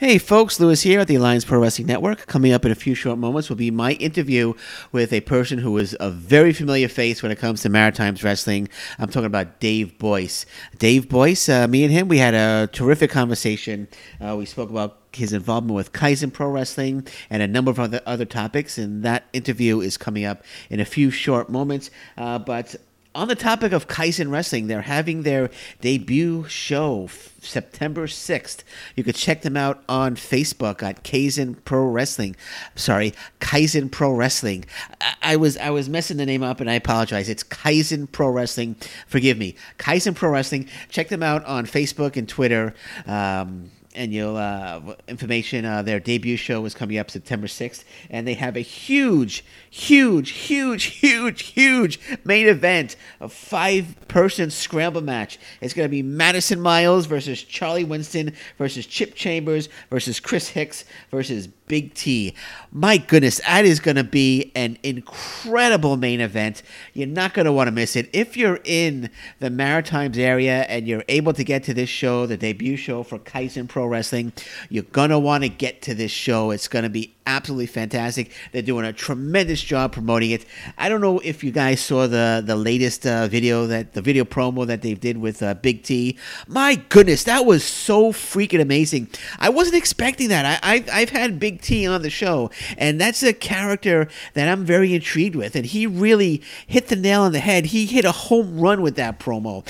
Hey folks, Lewis here at the Alliance Pro Wrestling Network. Coming up in a few short moments will be my interview with a person who is a very familiar face when it comes to Maritimes wrestling. I'm talking about Dave Boyce. Dave Boyce, uh, me and him, we had a terrific conversation. Uh, we spoke about his involvement with Kaizen Pro Wrestling and a number of other, other topics, and that interview is coming up in a few short moments. Uh, but on the topic of Kaizen Wrestling, they're having their debut show September 6th. You could check them out on Facebook at Kaizen Pro Wrestling. Sorry, Kaizen Pro Wrestling. I-, I was I was messing the name up and I apologize. It's Kaizen Pro Wrestling. Forgive me. Kaizen Pro Wrestling. Check them out on Facebook and Twitter. Um, and you'll uh, information. Uh, their debut show is coming up September 6th, and they have a huge, huge, huge, huge, huge main event, a five-person scramble match. It's going to be Madison Miles versus Charlie Winston versus Chip Chambers versus Chris Hicks versus Big T. My goodness, that is going to be an incredible main event. You're not going to want to miss it. If you're in the Maritimes area and you're able to get to this show, the debut show for Kaizen Pro Wrestling, you're going to want to get to this show. It's going to be absolutely fantastic. They're doing a tremendous job promoting it. I don't know if you guys saw the the latest uh, video that the video promo that they did with uh, Big T. My goodness, that was so freaking amazing. I wasn't expecting that. I, I've, I've had Big T on the show, and that's a character that I'm very intrigued with, and he really hit the nail on the head. He hit a home run with that promo.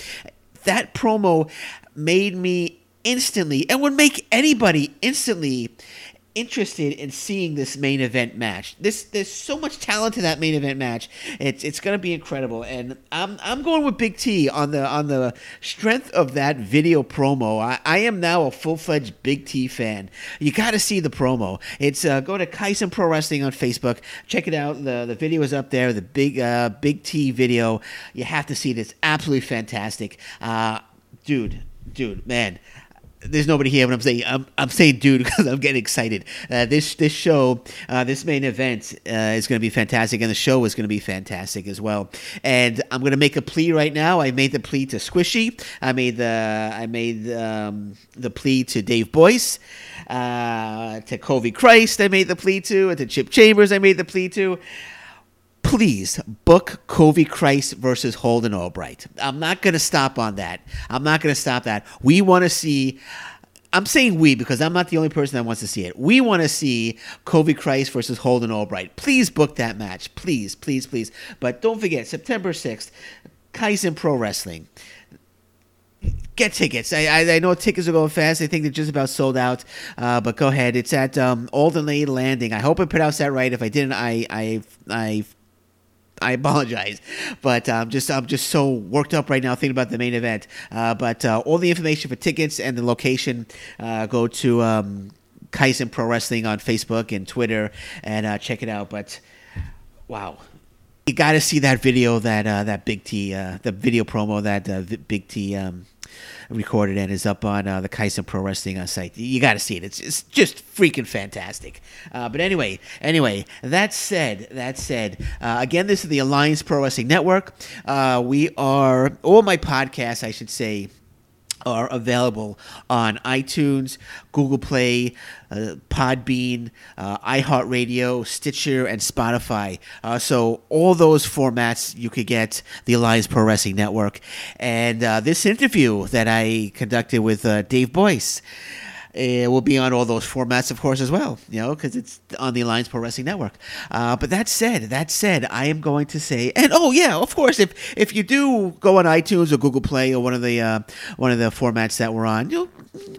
That promo made me instantly and would make anybody instantly interested in seeing this main event match. This there's so much talent in that main event match. It's it's going to be incredible, and I'm I'm going with Big T on the on the strength of that video promo. I, I am now a full fledged Big T fan. You got to see the promo. It's uh, go to Kaizen Pro Wrestling on Facebook. Check it out. the The video is up there. The big uh, Big T video. You have to see this. Absolutely fantastic, uh, dude. Dude, man, there's nobody here, but I'm saying I'm, I'm saying dude because I'm getting excited. Uh, this this show, uh, this main event uh, is going to be fantastic, and the show is going to be fantastic as well. And I'm going to make a plea right now. I made the plea to Squishy. I made the I made um, the plea to Dave Boyce, uh, to Covey Christ. I made the plea to, and to Chip Chambers. I made the plea to please book Covey Christ versus Holden Albright. I'm not going to stop on that. I'm not going to stop that. We want to see. I'm saying we because I'm not the only person that wants to see it. We want to see Covey Christ versus Holden Albright. Please book that match. Please, please, please. But don't forget, September 6th, Kaizen Pro Wrestling get tickets. I, I, I, know tickets are going fast. I think they're just about sold out. Uh, but go ahead. It's at um, Alderney Landing. I hope I pronounced that right. If I didn't, I I I I apologize, but I'm um, just I'm just so worked up right now thinking about the main event. Uh, but uh, all the information for tickets and the location uh, go to um, Kaizen Pro Wrestling on Facebook and Twitter and uh, check it out. But wow, you got to see that video that uh, that Big T uh, the video promo that Big T. Um, recorded and is up on uh, the Kaizen Pro Wrestling uh, site. You got to see it. It's, it's just freaking fantastic. Uh, but anyway, anyway, that said, that said, uh, again, this is the Alliance Pro Wrestling Network. Uh, we are all my podcasts, I should say are available on iTunes, Google Play, uh, Podbean, uh, iHeartRadio, Stitcher, and Spotify. Uh, so all those formats you could get the Alliance Pro Wrestling Network. And uh, this interview that I conducted with uh, Dave Boyce. It will be on all those formats, of course, as well. You know, because it's on the Alliance Pro Wrestling Network. Uh, but that said, that said, I am going to say, and oh yeah, of course, if if you do go on iTunes or Google Play or one of the uh, one of the formats that we're on, you'll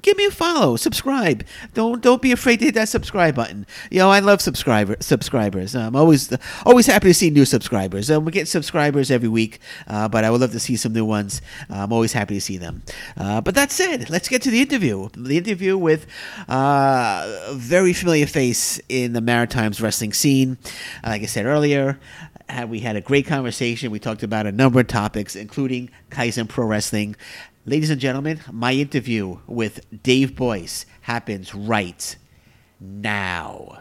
give me a follow, subscribe. Don't don't be afraid to hit that subscribe button. You know, I love subscriber subscribers. I'm always always happy to see new subscribers. Um, we get subscribers every week, uh, but I would love to see some new ones. I'm always happy to see them. Uh, but that said, let's get to the interview. The interview with uh, a very familiar face in the Maritimes wrestling scene. Like I said earlier, we had a great conversation. We talked about a number of topics, including Kaizen Pro Wrestling. Ladies and gentlemen, my interview with Dave Boyce happens right now.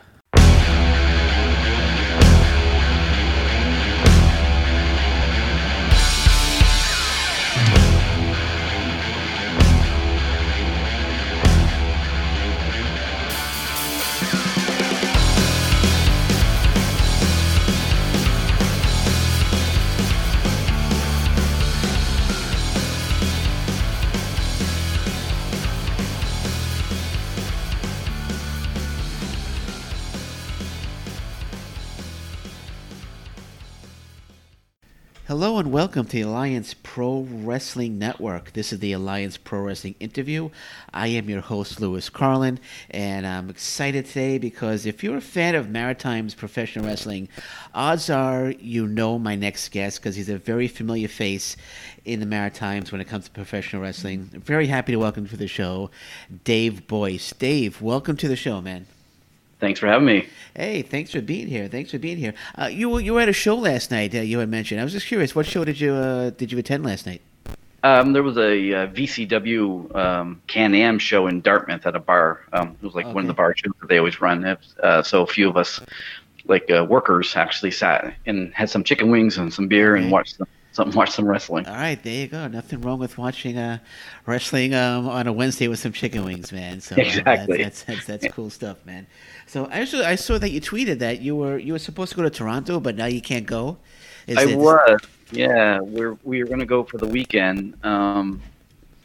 Welcome to the Alliance Pro Wrestling Network. This is the Alliance Pro Wrestling interview. I am your host, Lewis Carlin, and I'm excited today because if you're a fan of Maritime's professional wrestling, odds are you know my next guest because he's a very familiar face in the Maritimes when it comes to professional wrestling. Very happy to welcome to the show Dave Boyce. Dave, welcome to the show, man. Thanks for having me. Hey, thanks for being here. Thanks for being here. Uh, you were you were at a show last night. Uh, you had mentioned. I was just curious. What show did you uh, did you attend last night? Um, there was a uh, VCW um, Can Am show in Dartmouth at a bar. Um, it was like okay. one of the bar shows that they always run. Uh, so a few of us, like uh, workers, actually sat and had some chicken wings and some beer okay. and watched them something, watch some wrestling. All right, there you go. Nothing wrong with watching uh, wrestling um, on a Wednesday with some chicken wings, man. So exactly, uh, that's, that's, that's, that's cool stuff, man. So actually, I saw that you tweeted that you were you were supposed to go to Toronto, but now you can't go. Is I it, was, yeah. We're we were gonna go for the weekend. Um,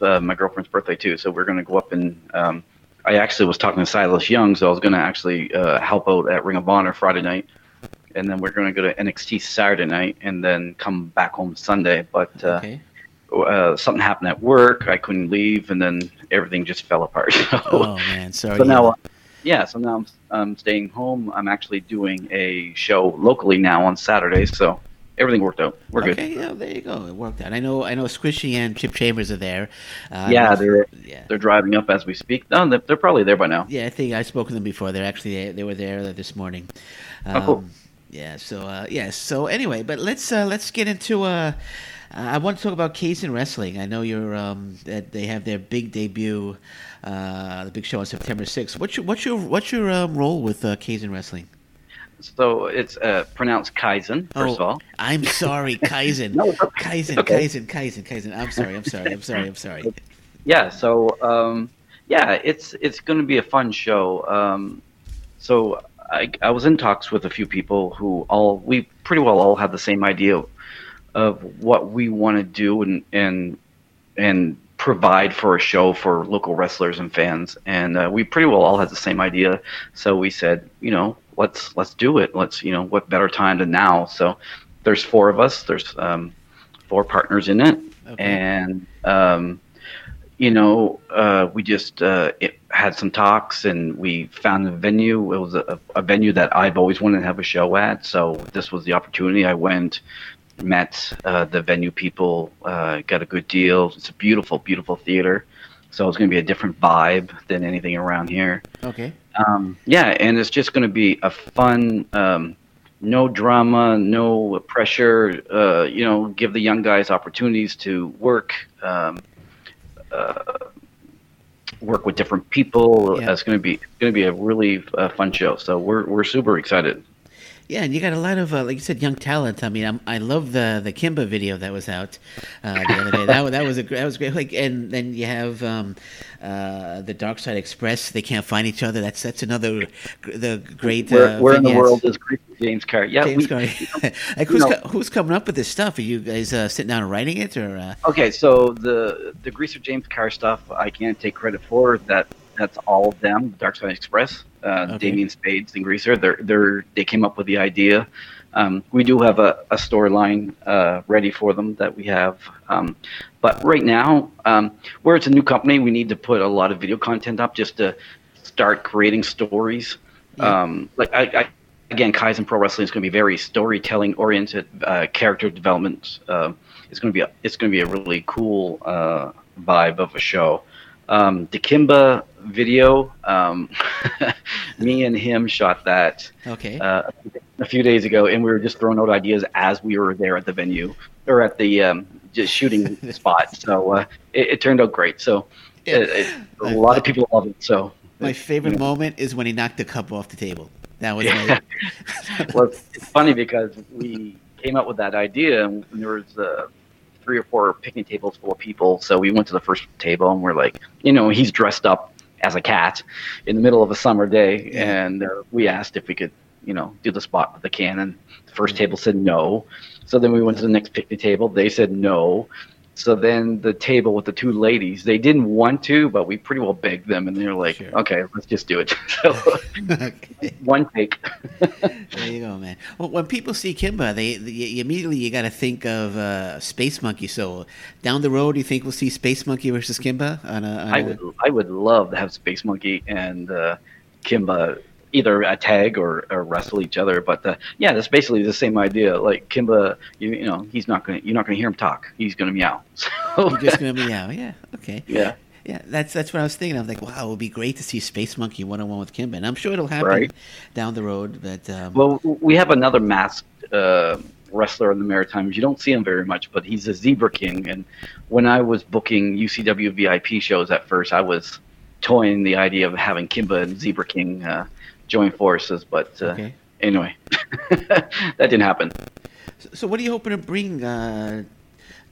uh, my girlfriend's birthday too, so we're gonna go up and. Um, I actually was talking to Silas Young, so I was gonna actually uh, help out at Ring of Honor Friday night and then we're going to go to NXT Saturday night, and then come back home Sunday. But uh, okay. uh, something happened at work. I couldn't leave, and then everything just fell apart. So, oh man, sorry. So now, uh, yeah, so now I'm, I'm staying home. I'm actually doing a show locally now on Saturdays. So everything worked out. We're okay, good. Okay, yeah, there you go. It worked out. I know. I know. Squishy and Chip Chambers are there. Uh, yeah, they're yeah. they're driving up as we speak. No, they're, they're, probably there by now. Yeah, I think I spoke to them before. They're actually they, they were there this morning. Um, oh, cool. Um, yeah. So uh, yeah. So anyway, but let's uh, let's get into. Uh, I want to talk about Kaizen Wrestling. I know you're. Um, that they have their big debut, uh, the big show on September sixth. What's your what's your what's your um, role with uh, Kaizen Wrestling? So it's uh, pronounced Kaizen, first oh, of all. I'm sorry, Kaizen. no, Kaizen, okay. Kaizen, Kaizen, Kaizen. I'm sorry, I'm sorry, I'm sorry, I'm sorry. Yeah, so um, yeah, it's it's going to be a fun show. Um, so I, I was in talks with a few people who all we pretty well all have the same idea of what we want to do and and and provide for a show for local wrestlers and fans and uh, we pretty well all had the same idea so we said you know let's let's do it let's you know what better time than now so there's four of us there's um, four partners in it okay. and um, you know, uh, we just uh, had some talks and we found a venue. It was a, a, venue that I've always wanted to have a show at. So this was the opportunity. I went, met uh, the venue people, uh, got a good deal. It's a beautiful, beautiful theater. So it's going to be a different vibe than anything around here. Okay. Um, yeah, and it's just going to be a fun. Um, no drama, no pressure. Uh, you know, give the young guys opportunities to work. Um, uh, work with different people. Yeah. It's going to be going to be a really uh, fun show. So we're we're super excited. Yeah, and you got a lot of, uh, like you said, young talent. I mean, I'm, i love the the Kimba video that was out uh, the other day. That that was a that was great. Like, and then you have um, uh, the Dark Side Express. They can't find each other. That's that's another the great. where, uh, where in the world is James Carr? Yeah, James Carr. like who's co- who's coming up with this stuff? Are you guys uh, sitting down and writing it, or? Okay, so the the Greaser James Carr stuff, I can't take credit for. That that's all of them. Dark Side Express, uh, okay. Damien Spades and Greaser. They're they're they came up with the idea. Um, we do have a, a storyline uh, ready for them that we have, um, but right now, um, where it's a new company, we need to put a lot of video content up just to start creating stories. Yeah. Um, like I, I, again, Kaizen Pro Wrestling is going to be very storytelling oriented, uh, character development. Uh, it's going to be a, it's going to be a really cool uh, vibe of a show. Um, Kimba video. Um, me and him shot that. Okay. Uh, a few days ago, and we were just throwing out ideas as we were there at the venue or at the um, just shooting spot. So uh, it, it, turned out great. So yeah. it, it, a lot of people love it. So my favorite know. moment is when he knocked the cup off the table. That was. Yeah. well, it's funny because we came up with that idea, and there was. Uh, three or four picnic tables full of people. So we went to the first table and we're like, you know, he's dressed up as a cat in the middle of a summer day, and uh, we asked if we could, you know, do the spot with the cannon. The first table said no. So then we went to the next picnic table. They said no. So then the table with the two ladies, they didn't want to, but we pretty well begged them, and they're like, Sure. "Okay, let's just do it." So okay. one take. There you go, man. Well, when people see Kimba, they, they immediately you got to think of uh, Space Monkey. So down the road, you think we'll see Space Monkey versus Kimba on a? On I a- would I would love to have Space Monkey and uh, Kimba either a tag or, or wrestle each other. But uh, yeah, that's basically the same idea. Like Kimba, you, you know, he's not gonna you're not gonna hear him talk. He's gonna meow. So You're just gonna meow. Yeah. Okay. yeah, Yeah. That's that's what I was thinking. I was like, wow, it would be great to see Space Monkey one on one with Kimba, and I'm sure it'll happen Right. down the road. But um, Well, we have another masked uh, wrestler in the Maritimes. You don't see him very much, but he's a Zebra King. And when I was booking UCW VIP shows at first, I was toying the idea of having Kimba and Zebra King uh, join forces. But uh, okay. anyway, that didn't happen. So, so what are you hoping to bring uh,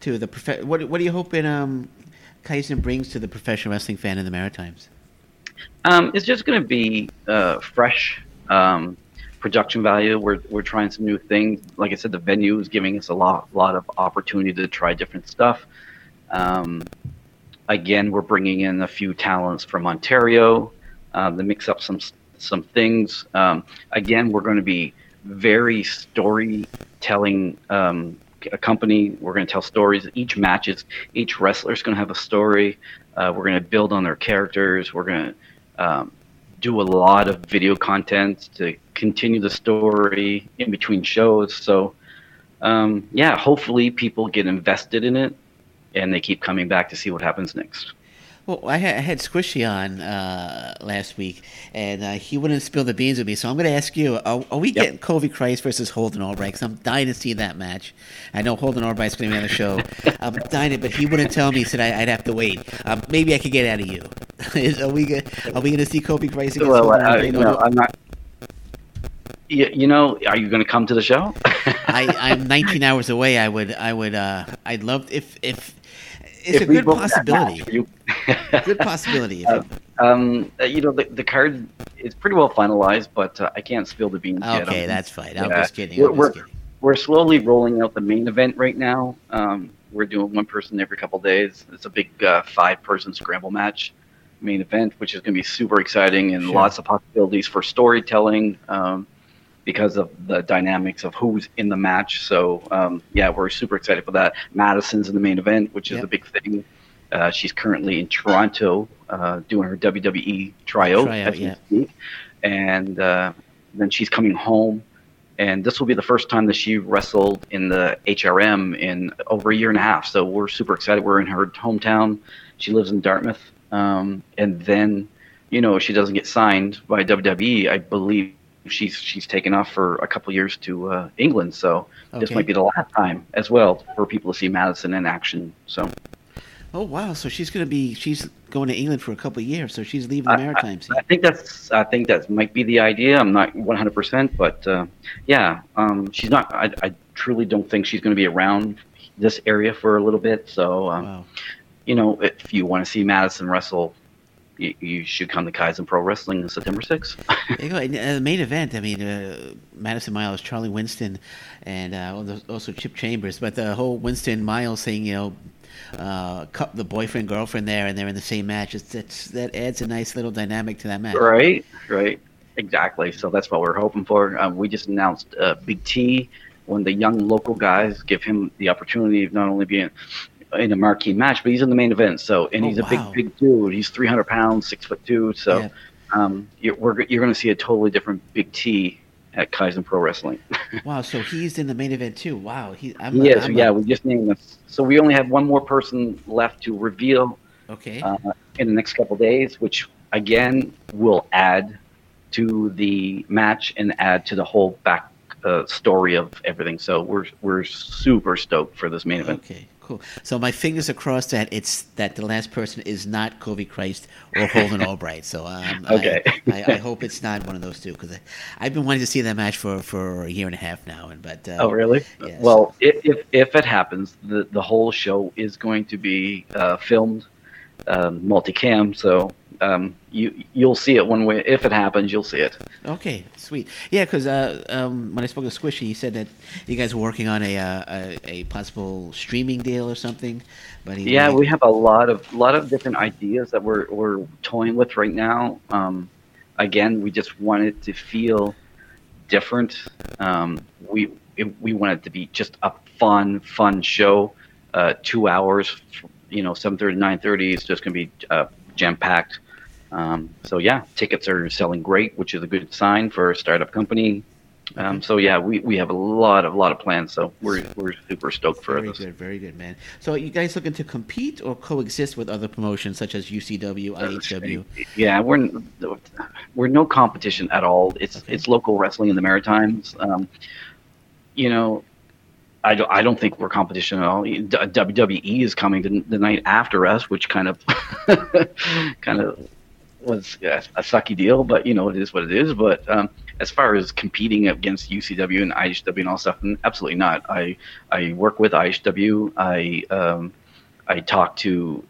to the prof- what What are you hoping um, Kaizen brings to the professional wrestling fan in the Maritimes? Um, it's just going to be uh, fresh um, production value. We're we're trying some new things. Like I said, the venue is giving us a lot lot of opportunity to try different stuff. Um, again, we're bringing in a few talents from Ontario uh, to mix up some some things. Um, again, we're going to be very storytelling um, a company. We're going to tell stories. Each match is each wrestler is going to have a story. Uh, we're going to build on their characters. We're going to um, do a lot of video content to continue the story in between shows. So, um, yeah, hopefully people get invested in it and they keep coming back to see what happens next. Well, I had, I had Squishy on uh, last week, and uh, he wouldn't spill the beans with me. So I'm going to ask you: Are, are we Yep. getting Kobe Christ versus Holden Albright? Because I'm dying to see that match. I know Holden Albright's going to be on the show. I'm dying, to, but he wouldn't tell me. He said I, I'd have to wait. Um, maybe I could get out of you. Is, are we Are we going to see Kobe Christ against Well, Holden I, Albright? you Or know, do- I'm not. You, you know, are you going to come to the show? I, I'm 19 hours away. I would. I would. Uh, I'd love if if. It's If a good possibility. match you- Good possibility. If Uh, Um, uh, you know, the, the card is pretty well finalized, but uh, I can't spill the beans yet. okay, that's fine. I'm yeah. just kidding. We're- I'm just we're- kidding. We're slowly rolling out the main event right now. Um, we're doing one person every couple days. It's a big uh, five-person scramble match main event, which is going to be super exciting and Sure. lots of possibilities for storytelling um, because of the dynamics of who's in the match. So um, yeah, we're super excited for that. Madison's in the main event, which is Yep. a big thing. Uh, she's currently in Toronto uh, doing her WWE tryout, Tryout, yeah. speak, and uh, then she's coming home and this will be the first time that she wrestled in the HRM in over a year and a half. So we're super excited. We're in her hometown. She lives in Dartmouth, um, and then you know if she doesn't get signed by WWE, I believe she's she's taken off for a couple years to uh, England. So this might be the last time as well for people to see Madison in action. So Oh wow! So she's gonna be she's going to England for a couple of years. So she's leaving the Maritimes. I think that's I think that might be the idea. I'm not 100, percent but uh, yeah, um, she's not. I, I truly don't think she's going to be around this area for a little bit. So um, wow. you know, if you want to see Madison wrestle, you, you should come to Kaizen Pro Wrestling on September 6th. There you go. And, uh, the main event. I mean, uh, Madison Miles, Charlie Winston, and uh, also Chip Chambers. But the whole Winston Miles thing, you know, uh, the boyfriend girlfriend there, and they're in the same match. It's, it's that adds a nice little dynamic to that match. right, right, exactly. So that's what we're hoping for. Um, we just announced uh, Big T, of the young local guys, give him the opportunity of not only being in a marquee match, but he's in the main event. So, and Oh, he's a wow. big, big dude. He's 300 pounds, six foot two. So, Yeah. um, you're, we're, you're going to see a totally different Big T at Kaizen Pro Wrestling. Wow. So he's in the main event too. Wow. He. I'm, yes, I'm yeah, we just named this. So we only have one more person left to reveal Okay. uh, in the next couple days, which again will add to the match and add to the whole back uh, story of everything. So we're we're super stoked for this main event. Okay, cool. So my fingers are crossed that it's that the last person is not Kobe Christ or Holden Albright. So um, Okay. I, I, I hope it's not one of those two because I've been wanting to see that match for, for a year and a half now. And but uh, Oh, really? Yes. Well, if, if if it happens, the the whole show is going to be uh, filmed, um, multicam. So um, you you'll see it one way. If it happens, you'll see it. Okay, sweet. Yeah, because uh, um, when I spoke to Squishy, he said that you guys were working on a uh, a, a possible streaming deal or something. But he Yeah, we have a lot of lot of different ideas that we're we're toying with right now. Um, again, we just want it to feel different. Um, we it, we want it to be just a fun fun show. Uh, two hours, you know, seven thirty nine thirty is just gonna be uh, jam packed. Um, so yeah, tickets are selling great, which is a good sign for a startup company. Um, so yeah, we, we have a lot of lot of plans. So we're we're super stoked for Very this. good, very good, man. So, are you guys looking to compete or coexist with other promotions such as UCW, IHW? Yeah, we're we're no competition at all. It's Okay. it's local wrestling in the Maritimes. Um, you know, I don't I don't think we're competition at all. WWE is coming the, the night after us, which kind of kind of was a, a sucky deal, but you know it is what it is. But um, as far as competing against UCW and IHW and all stuff, absolutely not. I I work with IHW. I um, I talk to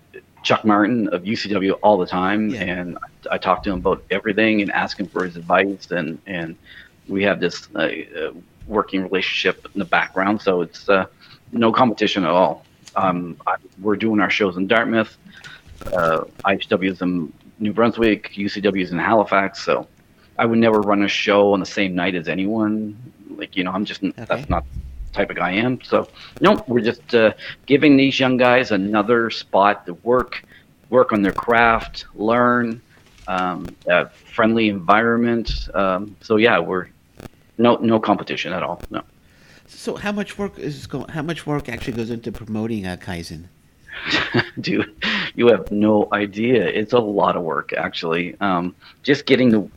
Chuck Martin of UCW all the time, Yeah. and I talk to him about everything and ask him for his advice, and and we have this uh, uh, working relationship in the background. So it's uh, no competition at all. Um, I, we're doing our shows in Dartmouth. Uh, IHW is in New Brunswick. UCW is in Halifax. So I would never run a show on the same night as anyone. Like you know, I'm just that's not the type of guy I am. So no, we're just uh, giving these young guys another spot to work, work on their craft, learn, um, a friendly environment. Um, so yeah, we're no no competition at all. No. So, how much work is going? How much work actually goes into promoting uh, Kaizen? Dude, you have no idea. It's a lot of work, actually. Um, just getting the,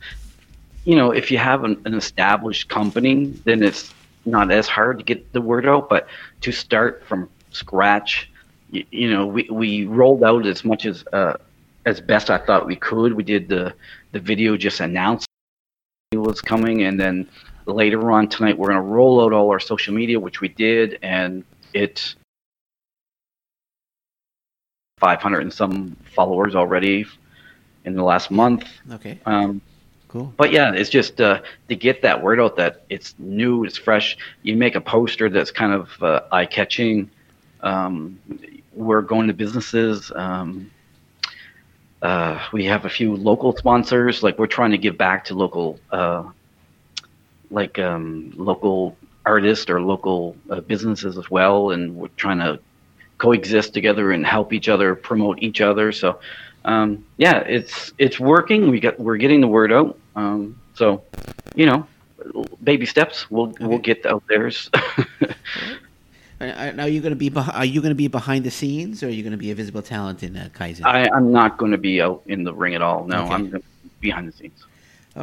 you know, if you have an, an established company, then it's not as hard to get the word out. But to start from scratch, you, you know, we, we rolled out as much as uh, as best I thought we could. We did the the video just announced it was coming, and then later on tonight we're going to roll out all our social media, which we did, and it 500 and some followers already in the last month. Okay, Um, cool. but yeah, it's just uh, to get that word out that it's new, it's fresh. You make a poster that's kind of uh, eye catching. Um, we're going to businesses. Um, uh, we have a few local sponsors. Like we're trying to give back to local, uh, like um, local artists or local uh, businesses as well, and we're trying to coexist together and help each other, promote each other. So, um, yeah, it's it's working. We got we're getting the word out. Um, so, you know, baby steps. We'll we'll get out there. Now, are you going to be beh- are you going to be behind the scenes, or are you going to be a visible talent in uh, Kaizen? I, I'm not going to be out in the ring at all. No, Okay. I'm behind the scenes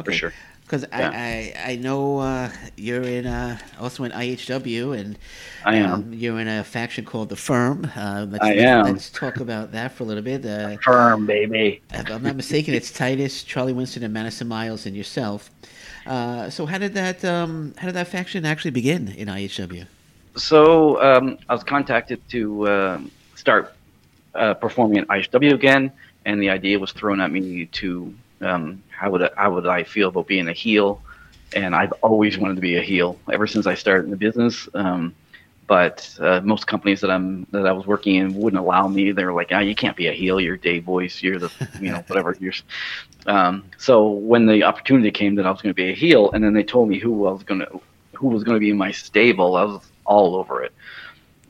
for sure. Because Yeah. I, I I know uh, you're in uh, also in IHW, and I am. um, you're in a faction called the Firm. Uh, let's, I am. Let's talk about that for a little bit. Uh, Firm, baby. if I'm not mistaken, it's Titus, Charlie Winston, and Madison Miles, and yourself. Uh, so how did that um, how did that faction actually begin in IHW? So um, I was contacted to um start uh, performing at IHW again, and the idea was thrown at me to um, how would I, how would I feel about being a heel, and I've always wanted to be a heel ever since I started in the business. Um, but uh, most companies that I'm that I was working in wouldn't allow me. They were like, "Ah, you can't be a heel. You're Dave Boyce. You're the you know whatever." You're. Um, so when the opportunity came that I was going to be a heel, and then they told me who was going to who was going to be in my stable, I was all over it.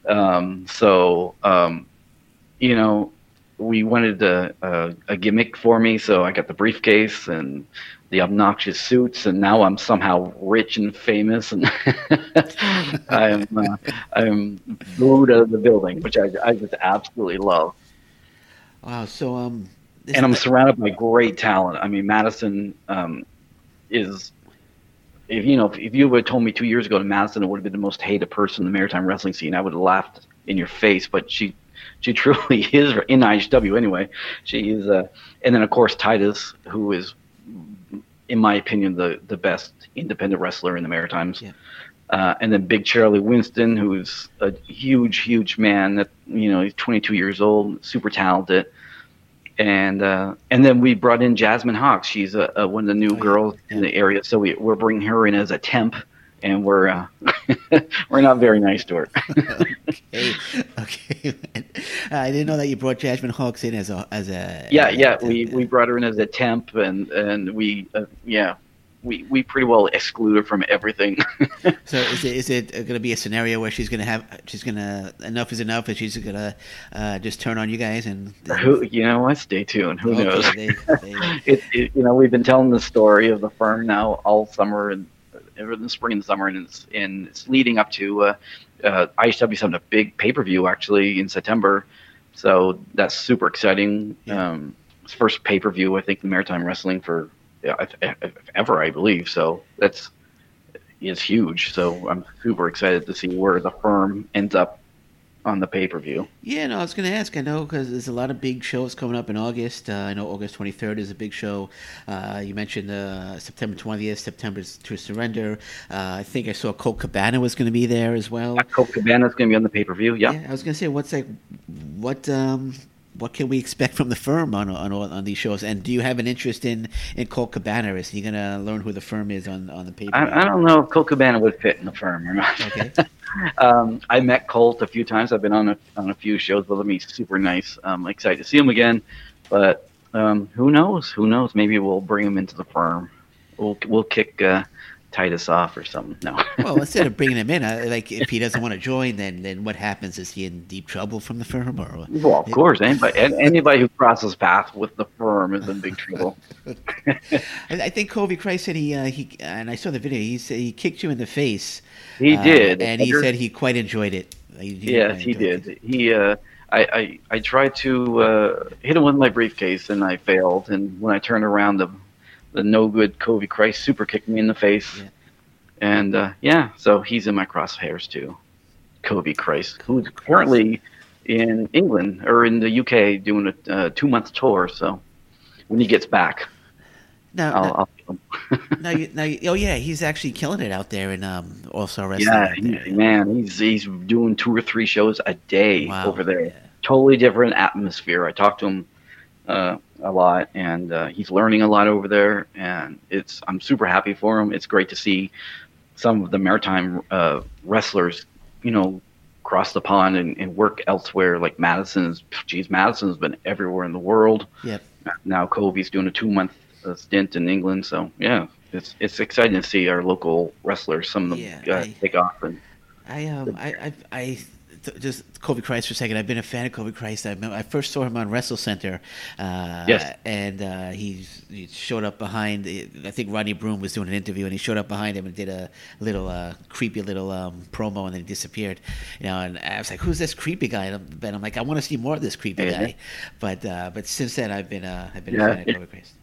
Um, so, um, you know, we wanted a, a, a gimmick for me, so I got the briefcase and the obnoxious suits, and now I'm somehow rich and famous, and I'm uh, I'm booed out of the building, which I, I just absolutely love. Wow. So um, and I'm is- surrounded by great talent. I mean, Madison um, is, if you know, if, if you would have told me two years ago that Madison would have been the most hated person in the maritime wrestling scene, I would have laughed in your face. But she, she truly is in IHW anyway. She is, uh, and then of course Titus, who is, in my opinion, the the best independent wrestler in the Maritimes. Yeah. Uh, and then Big Charlie Winston, who's a huge, huge man. That you know, he's 22 years old, super talented and uh, and then we brought in Jasmine Hawks. She's a, a one of the new Oh, yeah. girls in the area, so we, we're bringing her in as a temp, and we're uh, we're not very nice to her. okay, okay. I didn't know that you brought Jasmine Hawks in as a as a. yeah, as a- yeah, we, we brought her in as a temp, and and we uh, yeah. We, we pretty well exclude her from everything. So is it is it going to be a scenario where she's going to have she's going to enough is enough and she's going to uh, just turn on you guys and Who you know what? Stay tuned. Who Okay, knows? they- they- it, it, you know, we've been telling the story of the firm now all summer and uh, in the spring and summer, and it's and it's leading up to uh, uh, IHW having a big pay per view actually in September. So that's super exciting. Yeah. Um, it's first pay per view I think in maritime wrestling for yeah, ever I believe. So that's it's huge. So I'm super excited to see where the firm ends up on the pay per view. Yeah, no, I was going to ask. I know because there's a lot of big shows coming up in August. Uh, I know August 23rd is a big show. Uh, you mentioned uh, September 20th, September's to Surrender. Uh, I think I saw Colt Cabana was going to be there as well. Colt Cabana's going to be on the pay per view. Yeah. I was going to say, what's like, what um, what can we expect from the firm on on on these shows? And do you have an interest in in Colt Cabana? Is he going to learn who the firm is on on the paper? I, I don't know if Colt Cabana would fit in the firm or not. Okay. um, I met Colt a few times. I've been on a, on a few shows with him. He's super nice. I'm excited to see him again. But um, who knows? Who knows? Maybe we'll bring him into the firm. We'll we'll kick uh, Titus off or something. No. well, instead of bringing him in, uh, like if he doesn't want to join, then then what happens? Is he in deep trouble from the firm, or well, of course, anybody anybody who crosses paths with the firm is in big trouble. I, I think Kobe Christ said he uh, he and I saw the video. He said he kicked you in the face. He uh, did, and he said he quite enjoyed it. He, he Yes, he enjoyed it. did. He, uh, I, I, I tried to uh, hit him with my briefcase, and I failed. And when I turned around, the, the no good Kobe Christ super kicked me in the face. Yeah. And uh, yeah, so he's in my crosshairs too. Kobe Christ, who's currently in England or in the UK doing a uh, two month tour. So when he gets back, Now, I'll, now, I'll him. now, you, now you- oh yeah, he's actually killing it out there in um All Star Wrestling. Yeah, he, man, he's he's doing two or three shows a day Wow, over there. yeah. Totally different atmosphere. I talked to him uh, a lot, and uh, he's learning a lot over there. And it's I'm super happy for him. It's great to see some of the maritime uh, wrestlers, you know, cross the pond and, and work elsewhere. Like Madison's, geez, Madison's been everywhere in the world. Yep. Now Kobe's doing a two month uh, stint in England. So yeah, it's it's exciting to see our local wrestlers. Some of them Yeah, uh, I- take off and. I um I I, I th- just Kobe Christ for a second. I've been a fan of Kobe Christ. I, remember, I first saw him on Wrestle Center. Uh, Yes. And uh, he's, he showed up behind. I think Rodney Broom was doing an interview, and he showed up behind him and did a little uh, creepy little um, promo, and then he disappeared. You know, and I was like, "Who's this creepy guy?" And I'm, and I'm like, "I want to see more of this creepy Yeah. guy." But uh, but since then, I've been uh, I've been Yeah. a fan of Kobe Christ.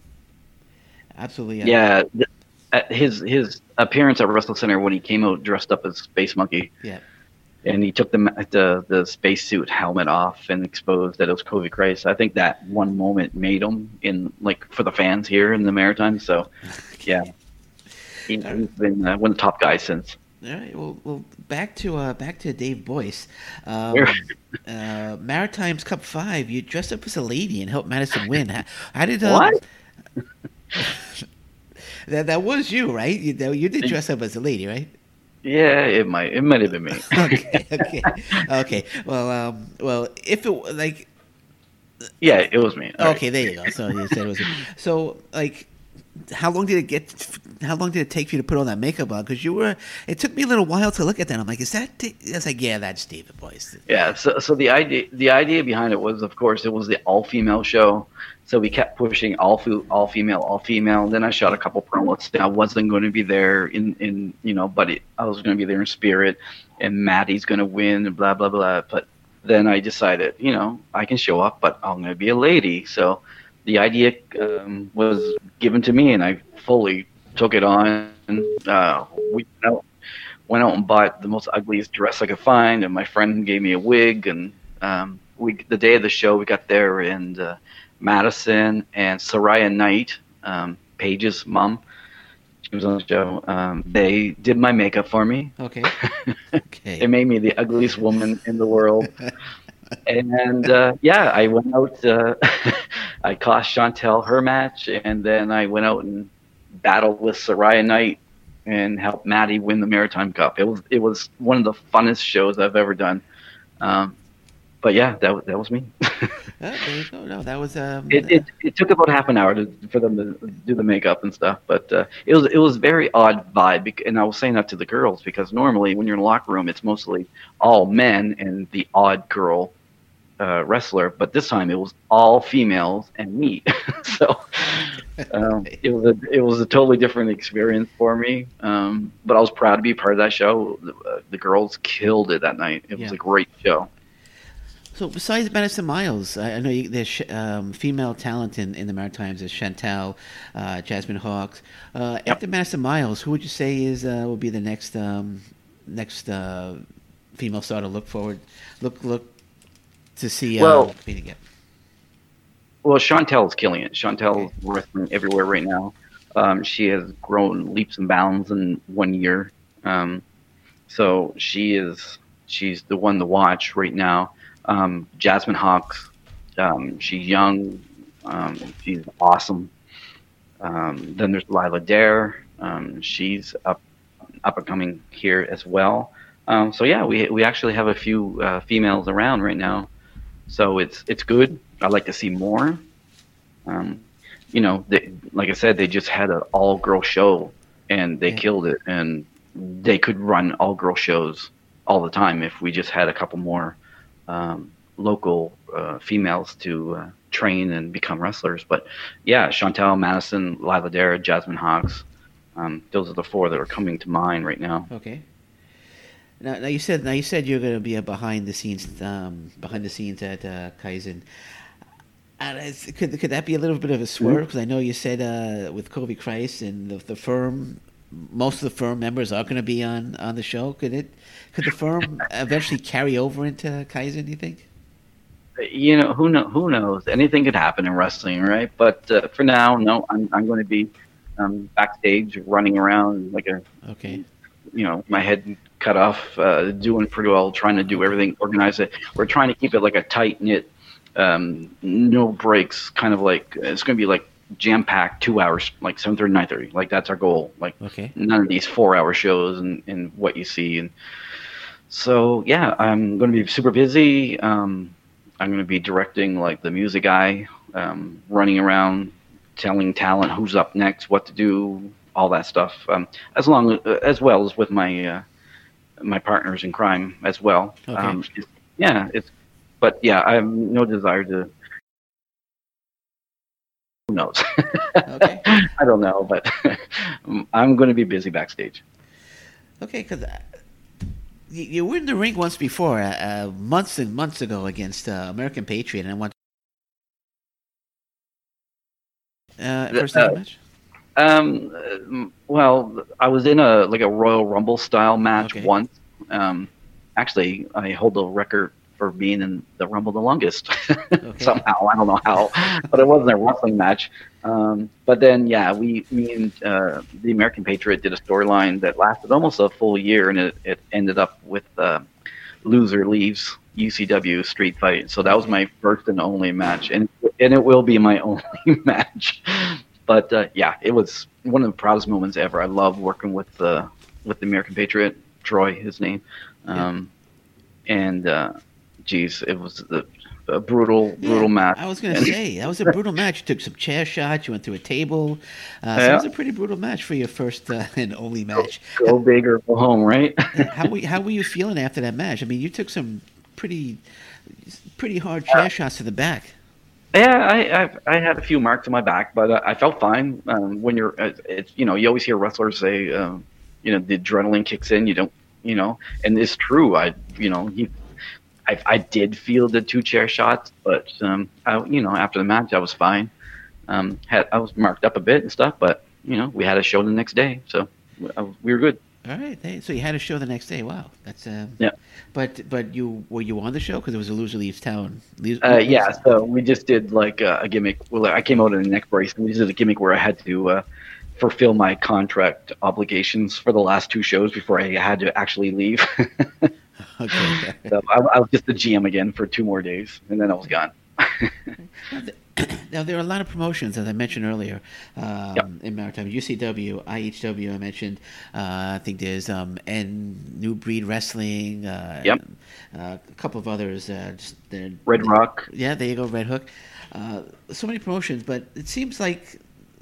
Absolutely. uh, Yeah, th- his his appearance at Wrestle Center when he came out dressed up as Space Monkey, Yeah. And he took the the the spacesuit helmet off and exposed that it was Kobe Christ. I think that one moment made him in like for the fans here in the Maritime. So, yeah, he, he's been uh, one of the top guys since. All right. Well, well, back to uh, back to Dave Boyce. Um, uh, Maritimes Cup Five. You dressed up as a lady and helped Madison win. How, how did uh, What? that that was you, right? You, you did dress up as a lady, right? Yeah, it might it might have been me. okay, okay, okay. Well, um, well, if it like, yeah, it was me. All right. okay, there you go. So you said it was. Me. So like, how long did it get? How long did it take for you to put all that makeup on? Because you were. It took me a little while to look at that. I'm like, is that? Da-" I was like, yeah, that's David Boyce. Yeah, so so the idea the idea behind it was, of course, it was the all female show. So we kept pushing all fu- all female, all female. Then I shot a couple promos. I wasn't going to be there in in you know, but it, I was going to be there in spirit, and Maddie's going to win, and blah blah blah. But then I decided, you know, I can show up, but I'm going to be a lady. So the idea um, was given to me, and I fully took it on. Uh, we went out, went out and bought the most ugliest dress I could find, and my friend gave me a wig. And um, we, the day of the show, we got there, and uh, Madison and Saraya Knight, um, Paige's mom, she was on the show. Um, they did my makeup for me. Okay. They Okay. made me the ugliest woman in the world. and uh, yeah, I went out. Uh, I cost Chantel her match, and then I went out and battled with Saraya Knight and helped Maddie win the Maritime Cup. It was it was one of the funnest shows I've ever done. Um, but yeah, that was that was me. oh, there you go. No, that was um. It, it, it took about half an hour to, for them to do the makeup and stuff, but uh, it was it was very odd vibe, and I was saying that to the girls because normally when you're in a locker room, it's mostly all men and the odd girl uh, wrestler, but this time it was all females and me. so um, it was a it was a totally different experience for me. Um, but I was proud to be part of that show. The, uh, the girls killed it that night. It yeah. was a great show. So besides Madison Miles, I, I know you, there's um, female talent in, in the Maritimes. There's Chantel, uh, Jasmine Hawks. Uh, yep. After Madison Miles, who would you say is uh, will be the next um, next uh, female star to look forward look look to see uh, well, beating it? Well, Chantel is killing it. Chantel is wrestling everywhere right now. Um, she has grown leaps and bounds in one year. Um, so she is she's the one to watch right now. Um, Jasmine Hawks, um, she's young, um, she's awesome. Um, then there's Lila Dare, um, she's up up and coming here as well. Um, so yeah, we we actually have a few uh, females around right now, so it's it's good. I'd like to see more. you know, they, like I said, they just had an all girl show and they yeah. killed it, and they could run all girl shows all the time if we just had a couple more um, local uh, females to uh, train and become wrestlers. But yeah, Chantel, Madison, Lila Dare, Jasmine Hawks. Um, those are the four that are coming to mind right now. Okay. Now, now you said now you said you're going to be a behind the scenes um, behind the scenes at uh, Kaizen. could could that be a little bit of a swerve? Because mm-hmm. I know you said uh, with Kobe Christ and the, the firm, most of the firm members are going to be on on the show. Could it could the firm eventually carry over into Kaizen? Do you think? You know who know who knows anything could happen in wrestling, right? But uh, for now, no, I'm I'm going to be um, backstage running around like a okay, you know, my head cut off, uh, doing pretty well, trying to do everything, organize it. We're trying to keep it like a tight knit, um, no breaks, kind of like it's going to be like jam packed two hours, like seven thirty, nine thirty. Like that's our goal. Like okay. none of these four hour shows and, and what you see and so yeah, I'm going to be super busy. Um, I'm going to be directing like the music guy, um, running around, telling talent who's up next, what to do, all that stuff. Um, as long uh, as well as with my uh, my partners in crime as well. Okay. Um, it's, yeah, it's but yeah, I have no desire to. Who knows? Okay. I don't know, but I'm going to be busy backstage. Okay, because you were in the ring once before, uh, uh, months and months ago against uh, American Patriot, and I want uh, first uh, match. Um, well, I was in a like a Royal Rumble style match okay. once. Um, actually, I hold the record for being in the Rumble the longest okay. somehow. I don't know how, but it wasn't a wrestling match. Um, but then, yeah, we, me and uh, the American Patriot did a storyline that lasted almost a full year, and it, it ended up with uh, loser leaves UCW street fight. So that was my first and only match, and and it will be my only match. But uh, yeah, it was one of the proudest moments ever. I love working with the with the American Patriot, Troy, his name, um, yeah. and uh, geez, it was the a brutal, brutal yeah, match. I was going to say that was a brutal match. You took some chair shots. You went through a table. Uh, so yeah. it was a pretty brutal match for your first uh, and only match. Go, go big or go home, right? how were how were you feeling after that match? I mean, you took some pretty pretty hard chair shots to the back. Yeah, I, I, I had a few marks on my back, but uh, I felt fine. Um, when you're, uh, it's you know, you always hear wrestlers say, um, you know, the adrenaline kicks in. You don't, you know, and it's true. I, you know, you I, I did feel the two chair shots, but um, I, you know, after the match, I was fine. Um, had I was marked up a bit and stuff, but you know, we had a show the next day, so we were good. All right, so you had a show the next day. Wow, that's um, yeah. But but you were you on the show because it was a loser leaves town. uh, yeah, so we just did like a, a gimmick. Well, I came out in a neck brace. And we did a gimmick where I had to uh, fulfill my contract obligations for the last two shows before I had to actually leave. okay. so I, I, was just the GM again for two more days, and then I was gone. now there are a lot of promotions, as I mentioned earlier, um, yep. in maritime. UCW, IHW, I mentioned. Uh, I think there's um, and New Breed Wrestling. Uh, yep. Uh, a couple of others. Uh, just, Red Rock. Yeah, there you go, Red Hook. Uh, so many promotions, but it seems like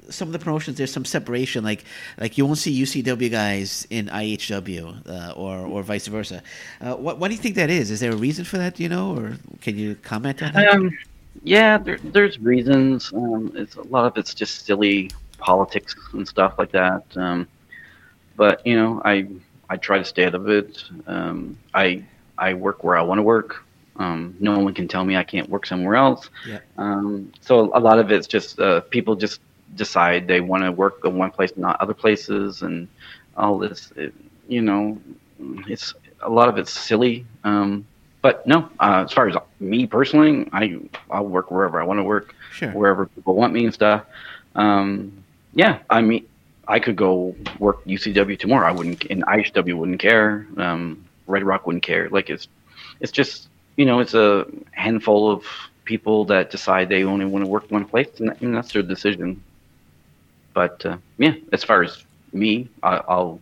some of the promotions there's some separation like like you won't see UCW guys in IHW uh, or or vice versa. Uh, what what do you think that is? Is there a reason for that? You know, or can you comment on that? Um, yeah, there, there's reasons. Um, it's a lot of it's just silly politics and stuff like that. Um, but you know, I I try to stay out of it. Um, I I work where I want to work. Um, no one can tell me I can't work somewhere else. Yeah. Um, so a lot of it's just uh, people just decide they want to work in one place, not other places, and all this. It, you know, it's a lot of it's silly. Um, but no, uh, as far as me personally, I I'll work wherever I want to work, sure. wherever people want me and stuff. Um, yeah, I mean, I could go work UCW tomorrow. I wouldn't, and IHW wouldn't care. Um, Red Rock wouldn't care. Like it's, it's just you know, it's a handful of people that decide they only want to work one place, and, and that's their decision. But uh, yeah, as far as me, I, will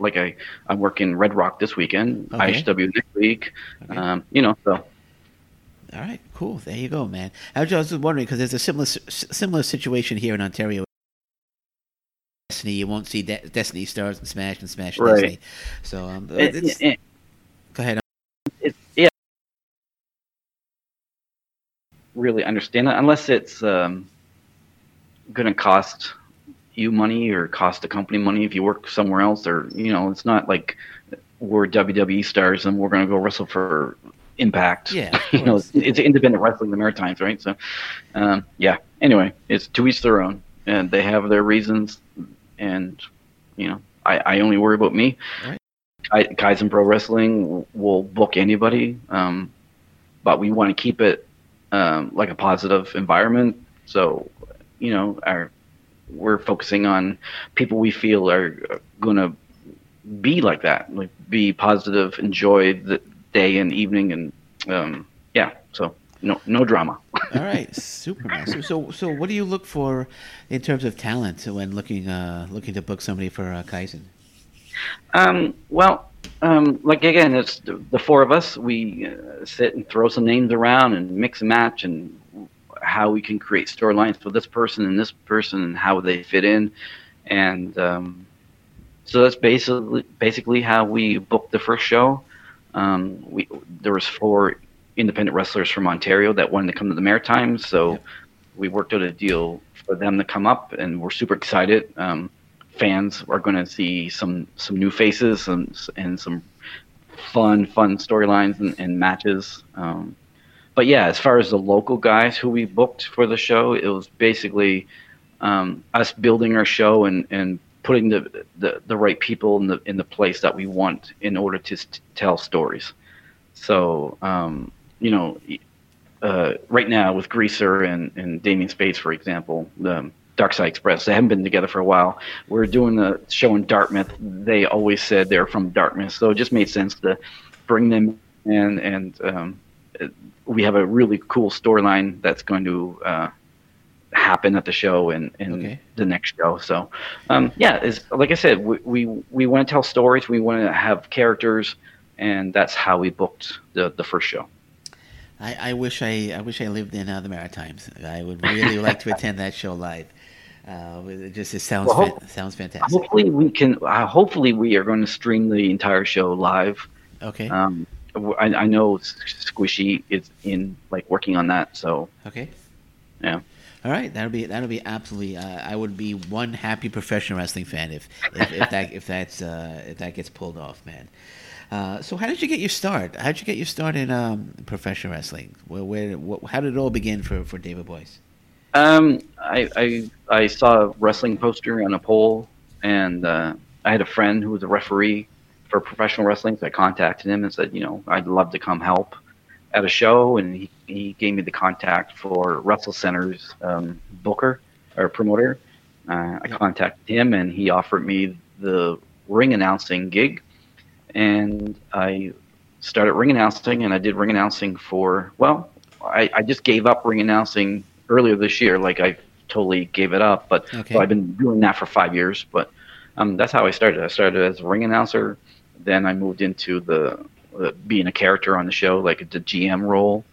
like I I'm working Red Rock this weekend, okay. IHW next week. Okay. Um, you know, so. All right, cool. There you go, man. I was just wondering because there's a similar similar situation here in Ontario. Destiny, you won't see De- Destiny stars and Smash and Smash right. Destiny. So um, it, it, it, go ahead. yeah, really understand it unless it's um, going to cost you money or cost the company money if you work somewhere else or you know it's not like we're WWE stars and we're going to go wrestle for Impact. Yeah, you know it's, it's, independent wrestling, the Maritimes, right? So, um, yeah. Anyway, it's to each their own, and they have their reasons, and you know I, I only worry about me. Right. I, Kaizen Pro Wrestling will book anybody, um, but we want to keep it um, like a positive environment. So, you know, our we're focusing on people we feel are going to be like that, like be positive, enjoy the day and evening, and um, yeah. So no no drama. All right, super nice. So, so so what do you look for in terms of talent when looking uh, looking to book somebody for uh, Kaizen? Um, well, um, like again, it's the, the four of us. We uh, sit and throw some names around and mix and match and how we can create storylines for this person and this person and how they fit in, and um, so that's basically basically how we booked the first show. Um, we there was four independent wrestlers from Ontario that wanted to come to the Maritimes, so yep. we worked out a deal for them to come up, and we're super excited. Um, fans are going to see some some new faces and and some fun fun storylines and, and matches. Um, but yeah, as far as the local guys who we booked for the show, it was basically um, us building our show and, and putting the, the, the right people in the in the place that we want in order to tell stories. So um, you know, uh, right now with Greaser and and Damien Spades, for example, the Dark Side Express, they haven't been together for a while. We're doing a show in Dartmouth. They always said they're from Dartmouth, so it just made sense to bring them in and um, we have a really cool storyline that's going to uh, happen at the show and, and okay. the next show. So, um, yeah, is like I said, we, we, we want to tell stories. We want to have characters, and that's how we booked the, the first show. I, I wish I, I wish I lived in uh, the Maritimes. I would really like to attend that show live. Uh, it just it sounds well, sounds fantastic. Hopefully we can. Uh, hopefully we are going to stream the entire show live. Okay. Um, I, I know Squishy is in like working on that. So okay, yeah. All right, that'll be that'll be absolutely. Uh, I would be one happy professional wrestling fan if if, if that if that's uh, if that gets pulled off, man. Uh, so how did you get your start? How did you get your start in um, professional wrestling? Where, where what, how did it all begin for, for David Boyce? Um, I, I I saw a wrestling poster on a pole, and uh, I had a friend who was a referee for professional wrestling. So I contacted him and said, you know, I'd love to come help at a show, and he, he gave me the contact for Wrestle Center's um, booker or promoter. Uh, I contacted him, and he offered me the ring announcing gig, and I started ring announcing, and I did ring announcing for well I, I just gave up ring announcing earlier this year. Like I totally gave it up, but Okay. so I've been doing that for five years. But um, that's how I started. I started as a ring announcer, then I moved into the, the being a character on the show, like the GM role,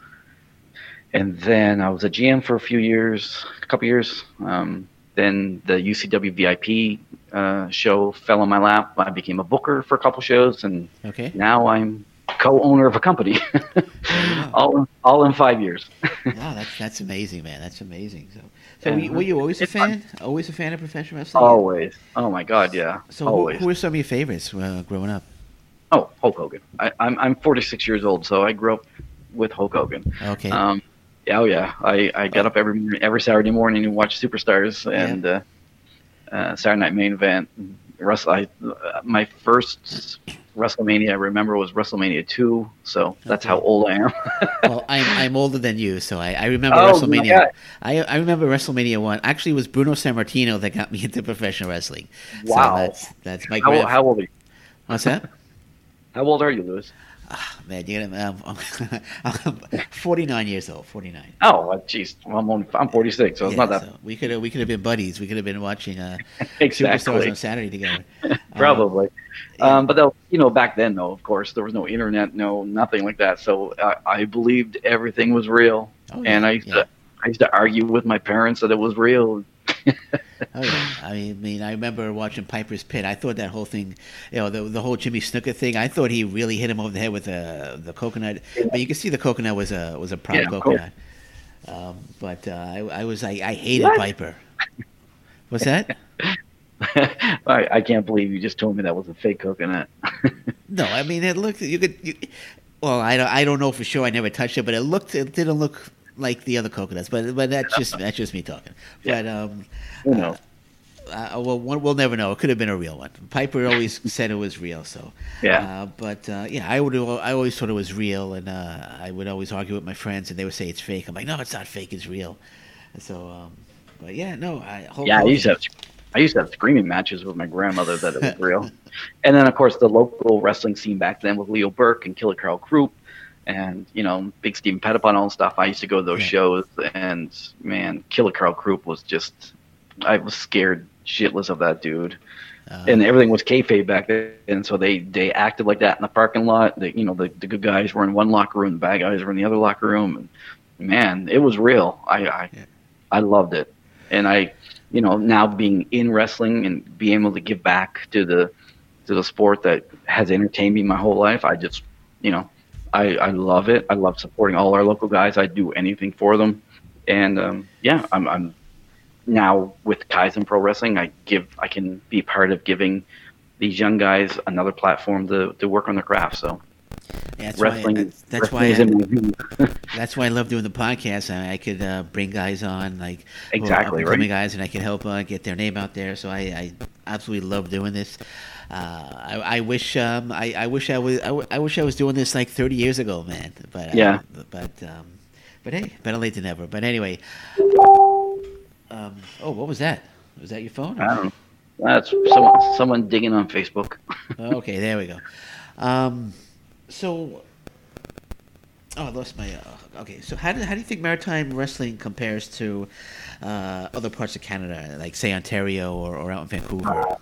and then I was a GM for a few years, a couple years. Um, then the UCW VIP uh, show fell on my lap. I became a booker for a couple shows, and Okay. now I'm co-owner of a company. all all in five years. wow, that's that's amazing, man. That's amazing. So, so Yeah. were, you, were you always a fan? Always a fan of professional wrestling? Always. Oh my God, yeah. So, who, always. who were some of your favorites uh, growing up? Oh, Hulk Hogan. I, I'm I'm 46 years old, so I grew up with Hulk Hogan. Okay. Um, yeah, oh yeah. I, I got up every every Saturday morning and watched Superstars and uh, uh, Saturday Night Main Event. Wrestle. I, uh, my first WrestleMania I remember was WrestleMania two, so that's Okay. how old I am. well, I'm I'm older than you, so I, I remember Oh, WrestleMania. I I remember WrestleMania one. Actually, it was Bruno Sammartino that got me into professional wrestling. Wow. So that's that's my how, how old are you? What's that? How old are you, Lewis? Man, you're gonna, um, I'm, 49 years old. 49. Oh, jeez. I'm I'm 46, so it's Yeah, not that so we could have we could have been buddies. We could have been watching uh, Superstars on Saturday together. Probably. yeah. Um, but though, you know, back then, though, of course, there was no internet, no nothing like that. So I, I believed everything was real, Oh, and I used yeah. to, I used to argue with my parents that it was real. Oh yeah, I mean, I remember watching Piper's Pit. I thought that whole thing, you know, the the whole Jimmy Snuka thing. I thought he really hit him over the head with the the coconut. But you can see the coconut was a was a proud Yeah, coconut. Um, but uh, I, I was I, I hated What? Piper. What's that? I, I can't believe you just told me that was a fake coconut. No, I mean it looked. You could. You, well, I don't. I don't know for sure. I never touched it, but it looked. It didn't look like the other coconuts. But but that's just that's just me talking. Yeah. But um, knows? uh, well, one, we'll never know. It could have been a real one. Piper always said it was real. So Yeah. Uh, but uh, yeah, I would. I always thought it was real, and uh, I would always argue with my friends, and they would say it's fake. I'm like, no, it's not fake. It's real. So, um, but yeah, no. I yeah, I used to have I used to have screaming matches with my grandmother that it was real. And then of course the local wrestling scene back then with Leo Burke and Killer Karl Krupp and you know Big Steven Petitbon and stuff. I used to go to those Yeah. shows and man, Killer Karl Krupp was just I was scared shitless of that dude. Uh, and everything was kayfabe back then, and so they they acted like that in the parking lot. The, you know, the, the good guys were in one locker room, the bad guys were in the other locker room, and man, it was real. I I, Yeah. I loved it, and I, you know, now being in wrestling and being able to give back to the to the sport that has entertained me my whole life, I just, you know, I I love it. I love supporting all our local guys. I do anything for them, and um, yeah, I'm I'm now with Kaizen Pro Wrestling, I give I can be part of giving these young guys another platform to, to work on their craft. So yeah, that's wrestling, why. That's, that's why. wrestling is I, in my veins. That's why I love doing the podcast. I, I could uh, bring guys on, like Exactly, right. guys, and I can help uh, get their name out there. So I, I absolutely love doing this. Uh, I, I wish um, I, I wish I was I, w- I wish I was doing this like 30 years ago, man. But uh, Yeah. but um, but hey, better late than never. But anyway, um, oh, what was that? Was that your phone? I don't know. That's someone someone digging on Facebook. Okay, there we go. Um, so, oh, I lost my. Uh, okay, so how do how do you think maritime wrestling compares to uh, other parts of Canada, like say Ontario or, or out in Vancouver?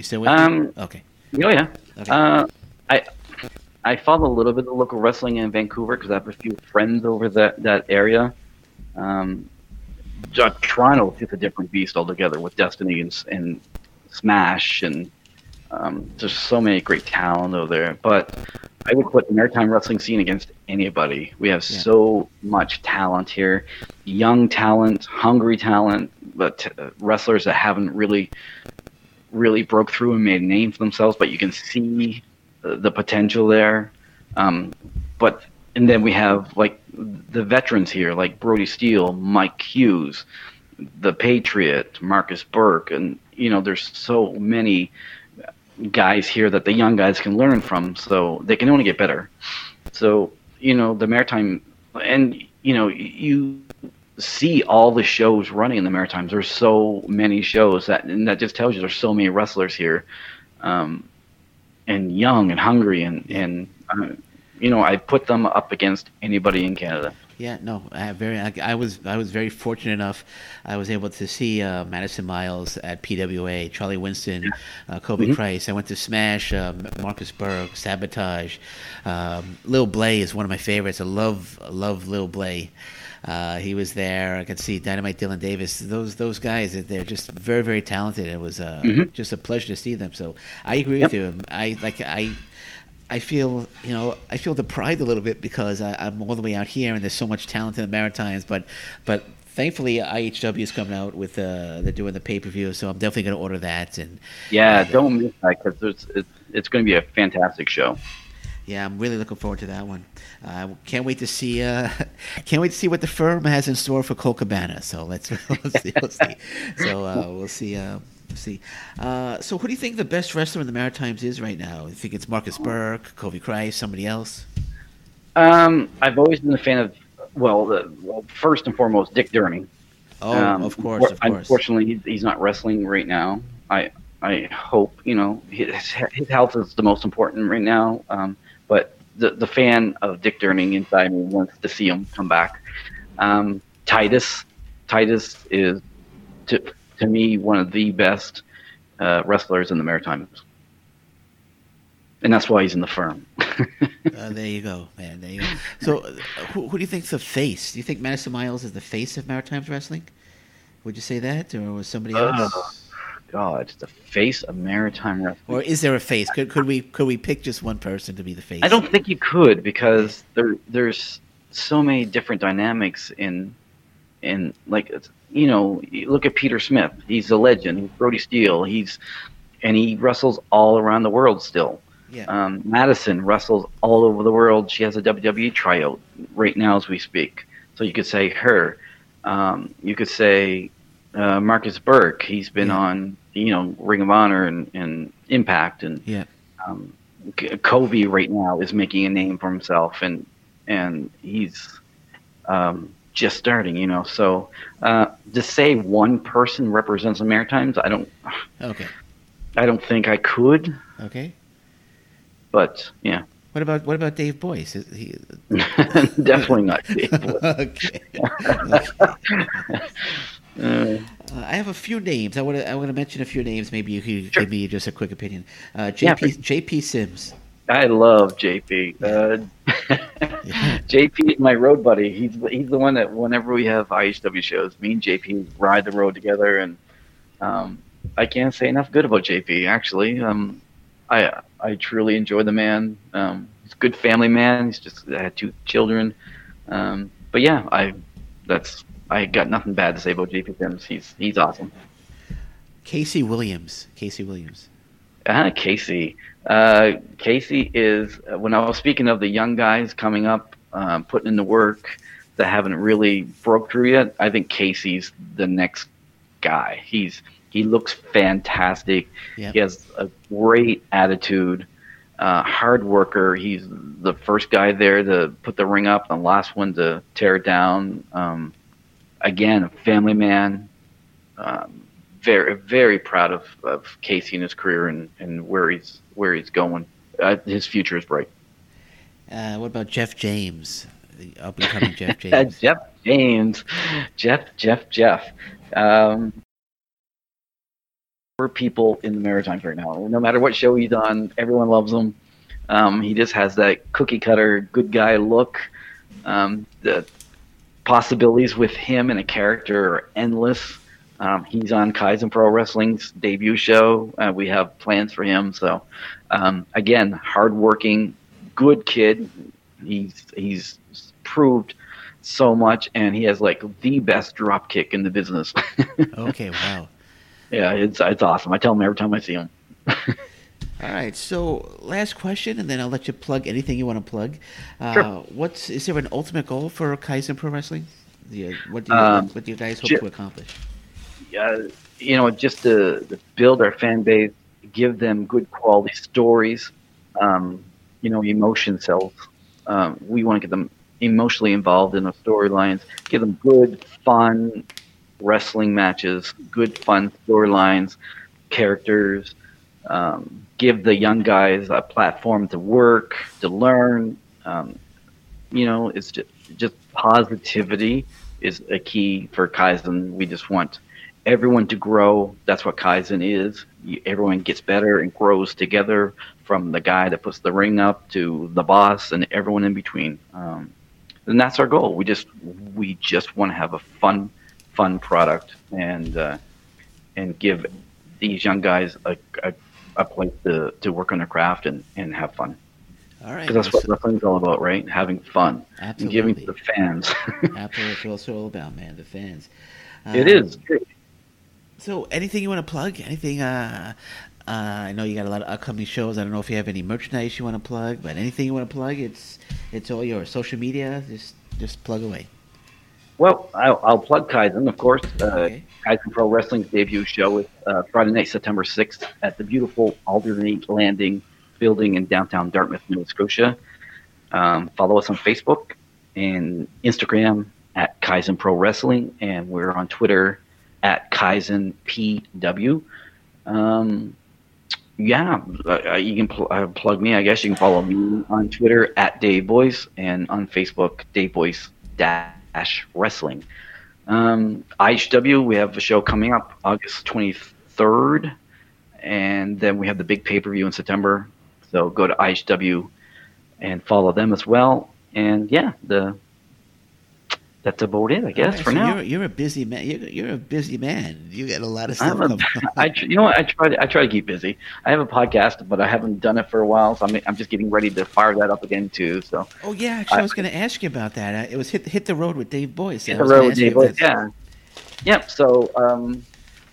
You still with Um, me? Okay. Oh yeah. Okay. Uh, I I follow a little bit of local wrestling in Vancouver because I have a few friends over that that area. Um, Toronto is just a different beast altogether with Destiny and, and Smash and um, there's so many great talent over there. But I would put the maritime wrestling scene against anybody. We have Yeah. so much talent here, young talent, hungry talent, but uh, wrestlers that haven't really really broke through and made a name for themselves, but you can see the, potential there. Um, but and then we have like the veterans here, like Brody Steele, Mike Hughes, the Patriot, Marcus Burke, and you know there's so many guys here that the young guys can learn from, so they can only get better. So you know the maritime, and you know you see all the shows running in the Maritimes. There's so many shows that, and that just tells you there's so many wrestlers here, um, and young and hungry, and and uh, you know, I put them up against anybody in Canada. Yeah, no, I very. I, I, was I was very fortunate enough. I was able to see uh, Madison Miles at PWA, Charlie Winston, uh, Kobe mm-hmm. Price. I went to Smash, uh, Marcus Burke, Sabotage. Um, Lil Blay is one of my favorites. I love love Lil Blay. Uh, he was there. I could see Dynamite Dylan Davis. Those those guys, they're just very very talented. It was uh, mm-hmm. just a pleasure to see them. So I agree yep. with you. I like I. I feel, you know, I feel deprived a little bit because I, am all the way out here, and there's so much talent in the Maritimes. But, but thankfully, IHW is coming out with uh, they're doing the pay per view, so I'm definitely going to order that. And yeah, don't miss that because it's, it's it's going to be a fantastic show yeah, I'm really looking forward to that one. Uh, can't wait to see. Uh, can't wait to see what the firm has in store for Colt Cabana. So let's we'll see. We'll see. So uh, we'll see. See. Uh, so who do you think the best wrestler in the Maritimes is right now? You think it's Marcus Burke, Kobe Christ, somebody else? Um, I've always been a fan of. Well, the, well, first and foremost, Dick Durning. Oh, um, of course, of course. Unfortunately, he's, he's not wrestling right now. I I hope you know his, his health is the most important right now. Um, but the the fan of Dick Durning inside me wants to see him come back. Um, Titus, Titus is to to me one of the best uh, wrestlers in the Maritimes, and that's why he's in the firm. uh, there you go, man. There you go. So, uh, who, who do you think's the face? Do you think Madison Miles is the face of Maritimes wrestling? Would you say that, or was somebody uh, else? God, the face of maritime wrestling. Or is there a face? Could could we could we pick just one person to be the face? I don't think you could because there there's so many different dynamics in in like you know you look at Peter Smith. He's a legend. He's Brody Steele. He's and he wrestles all around the world still. Yeah. Um, Madison wrestles all over the world. She has a WWE tryout right now as we speak. So you could say her. Um, you could say uh, Marcus Burke. He's been yeah. on you know Ring of Honor and, and Impact and yeah. Um, Kobe right now is making a name for himself and and he's um, just starting, you know. So uh, to say one person represents the Maritimes, I don't. Okay. I don't think I could. Okay. But yeah. What about what about Dave Boyce? Is he... Definitely not Dave Boyce. okay. okay. Uh, I have a few names. I want to I want to mention a few names. Maybe you could sure. give me just a quick opinion. Uh, JP yeah, JP Sims. I love JP. Uh, yeah. JP is my road buddy. He's he's the one that whenever we have IHW shows, me and JP ride the road together, and um, I can't say enough good about JP. Actually, um, I I truly enjoy the man. Um, he's a good family man. He's just had two children. Um, but yeah, I that's I got nothing bad to say about JP Sims. He's he's awesome. Casey Williams. Casey Williams. Uh, Casey. Uh, Casey is when I was speaking of the young guys coming up, uh, putting in the work that haven't really broke through yet. I think Casey's the next guy. He's he looks fantastic. Yep. He has a great attitude. Uh, hard worker. He's the first guy there to put the ring up, and the last one to tear it down. Um, again, a family man. Um, very, very proud of, of Casey and his career and, and where he's where he's going. Uh, his future is bright. Uh, what about Jeff James, the up and coming Jeff James? Jeff James, Jeff, Jeff, Jeff. Um, people in the Maritimes right now, no matter what show he's on, everyone loves him. Um, he just has that cookie cutter good guy look. Um, the possibilities with him and a character are endless. Um, he's on Kaizen Pro Wrestling's debut show. Uh, we have plans for him. So, um, again, hardworking, good kid. He's he's proved so much, and he has like the best drop kick in the business. okay, wow. Yeah, it's it's awesome. I tell him every time I see him. All right. So, last question, and then I'll let you plug anything you want to plug. Uh, sure. What's is there an ultimate goal for Kaizen Pro Wrestling? Yeah. What do you um, what do you guys hope ju- to accomplish? Yeah, you know, just to, to, build our fan base, give them good quality stories. Um, you know, emotion sells. Um, we want to get them emotionally involved in the storylines. Give them good, fun wrestling matches, good, fun storylines, characters um, give the young guys a platform to work, to learn, Um, you know, it's just just positivity is a key for Kaizen. We just want everyone to grow. That's what Kaizen is. You, everyone gets better and grows together, from the guy that puts the ring up to the boss and everyone in between. Um, and that's our goal. We just we just want to have a fun, fun product and uh, and give these young guys a, a, a place to, to work on their craft and, and have fun. All right. Because that's what wrestling's all about, right? Having fun Absolutely. and giving to the fans. Absolutely. That's what it's all about, man. The fans. it is. Um, So, anything you want to plug? Anything? Uh, uh, I know you got a lot of upcoming shows. I don't know if you have any merchandise you want to plug, but anything you want to plug, it's it's all your Social media, just just plug away. Well, I'll, I'll plug Kaizen, of course. Uh, Okay. Kaizen Pro Wrestling's debut show is uh, Friday night, September 6th at the beautiful Alderney Landing building in downtown Dartmouth, Nova Scotia. Um, follow us on Facebook and Instagram at Kaizen Pro Wrestling, and we're on Twitter at Kaizen PW. Um, yeah, uh, you can pl- uh, plug me. I guess you can follow me on Twitter at Dave Boyce and on Facebook Dave Boyce dash Wrestling. Um, IHW, we have a show coming up August 23rd, and then we have the big pay per view in September. So go to IHW and follow them as well. And yeah, the that's about it, I guess, right, for so now. You're, you're a busy man. You're, you're a busy man. You got a lot of stuff I'm a. I, you know what? I try to I try to keep busy. I have a podcast, but I haven't done it for a while, so I'm I'm just getting ready to fire that up again too. So Oh yeah, actually, I, I- was going to ask you about that. It was hit hit the road with Dave Boyce. Hit the road, you Dave. Boyce, Yeah, yep. So um,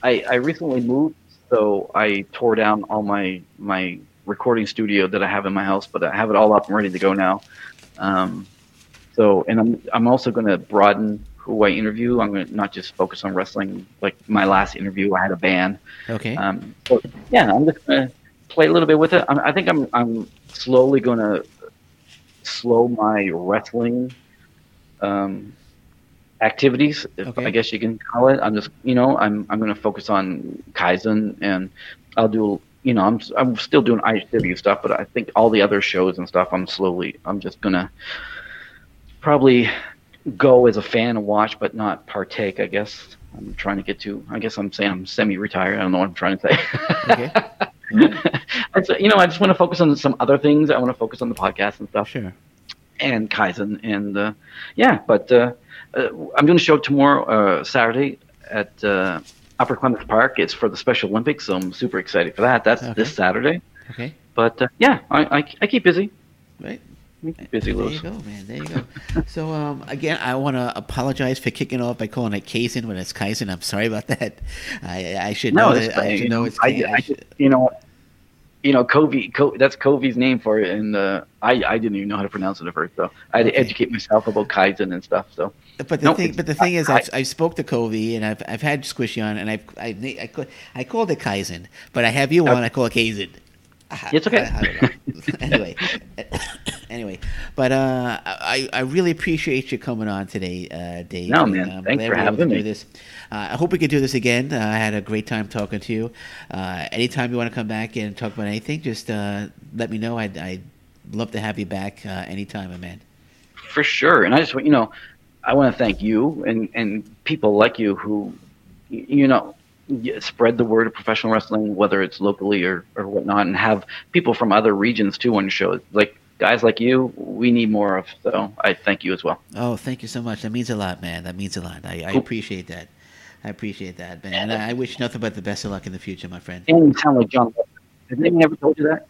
I I recently moved, so I tore down all my my recording studio that I have in my house, but I have it all up and ready to go now. Um, so and I'm I'm also going to broaden who I interview. I'm going to not just focus on wrestling. Like my last interview, I had a band. Okay. Um, so yeah, I'm just gonna play a little bit with it. I'm, I think I'm I'm slowly gonna slow my wrestling um, activities, if Okay. I guess you can call it. I'm just you know I'm I'm gonna focus on Kaizen and I'll do you know I'm I'm still doing IHW stuff, but I think all the other shows and stuff I'm slowly I'm just gonna probably go as a fan and watch, but not partake. I guess I'm trying to get to. I guess I'm saying I'm semi-retired. I don't know what I'm trying to say. Okay. You know, I just want to focus on some other things. I want to focus on the podcast and stuff Sure. and Kaizen and uh, yeah. But uh, uh, I'm doing a show tomorrow, uh, Saturday at uh, Upper Clements Park. It's for the Special Olympics, so I'm super excited for that. That's Okay. this Saturday. Okay. But uh, yeah, I, I, I keep busy. Right. I busy, There you go, man. There you go. so, um, again, I want to apologize for kicking off by calling it Kaizen when it's Kaizen. I'm sorry about that. I, I should know No, it's that. I should know it's. I, I I should- you know, you know, Covey. Co- that's Covey's name for it, and uh, I, I didn't even know how to pronounce it at first, so I had to educate myself about Kaizen and stuff. So But the No, thing, but the thing is, I- I've, I've spoke to Covey and I've I've had Squishy on, and I've I I, I called it Kaizen, but I have you on, I call it Kaizen. It's okay. I, I know. anyway, anyway, but uh, I I really appreciate you coming on today, uh, Dave. No, man. I'm Thanks for we were able having do me. This. Uh, I hope we could do this again. Uh, I had a great time talking to you. Uh, anytime you want to come back and talk about anything, just uh, let me know. I'd, I'd love to have you back uh, anytime, man. for sure, and I just want you know, I want to thank you and and people like you who, you know. Spread the word of professional wrestling, whether it's locally or, or whatnot, and have people from other regions too on your show. Like guys like you, we need more of. So I thank you as well. Oh, thank you so much. That means a lot, man. That means a lot. I, I appreciate that. I appreciate that, man. And I I wish nothing but the best of luck in the future, my friend. And you sound like John. Has anyone ever told you that?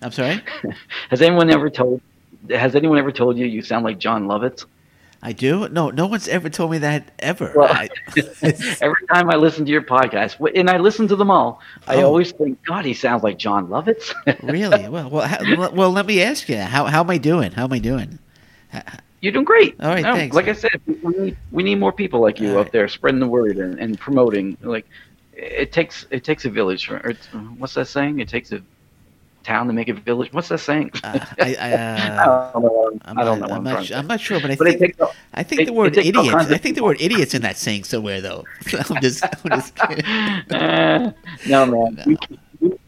I'm sorry? Has anyone ever told? Has anyone ever told you you sound like Jon Lovitz? I do? No, no one's ever told me that ever. Well, I, Every time I listen to your podcast, and I listen to them all, I Oh. always think, God, he sounds like Jon Lovitz. really? Well, well, how, well, let me ask you. How, how am I doing? How am I doing? You're doing great. All right, No, thanks, Like. I said, we need, we need more people like you All out right. there spreading the word and, and promoting. Like it takes it takes a village. Or what's that saying? It takes a town to make a village. What's that saying? Uh, I, I, I uh, don't know. I'm, I don't know. I'm, not, trying su- to I'm not sure, but I But think takes a- I think it- the word all idiots. I think the word idiots in that saying somewhere though. I'm just, I'm just kidding. Eh, no, man. You, keep- you,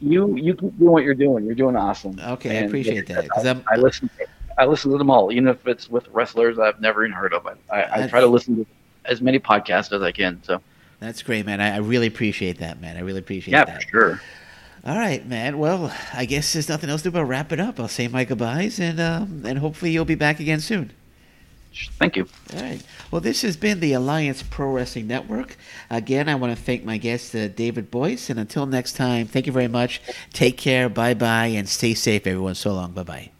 you you keep doing what you're doing. You're doing awesome. Okay, I And appreciate that, 'cause I'm- I listen. I listen to them all, even if it's with wrestlers I've never even heard of. I, I, I try to listen to as many podcasts as I can. So that's great, man. I, I really appreciate that, man. I really appreciate that. yeah, that. for sure. All right, man. Well, I guess there's nothing else to do but wrap it up. I'll say my goodbyes, and um, and hopefully you'll be back again soon. Thank you. All right. Well, this has been the Alliance Pro Wrestling Network. Again, I want to thank my guest, uh, David Boyce. And until next time, thank you very much. Take care. Bye bye. And stay safe, everyone. So long. Bye bye.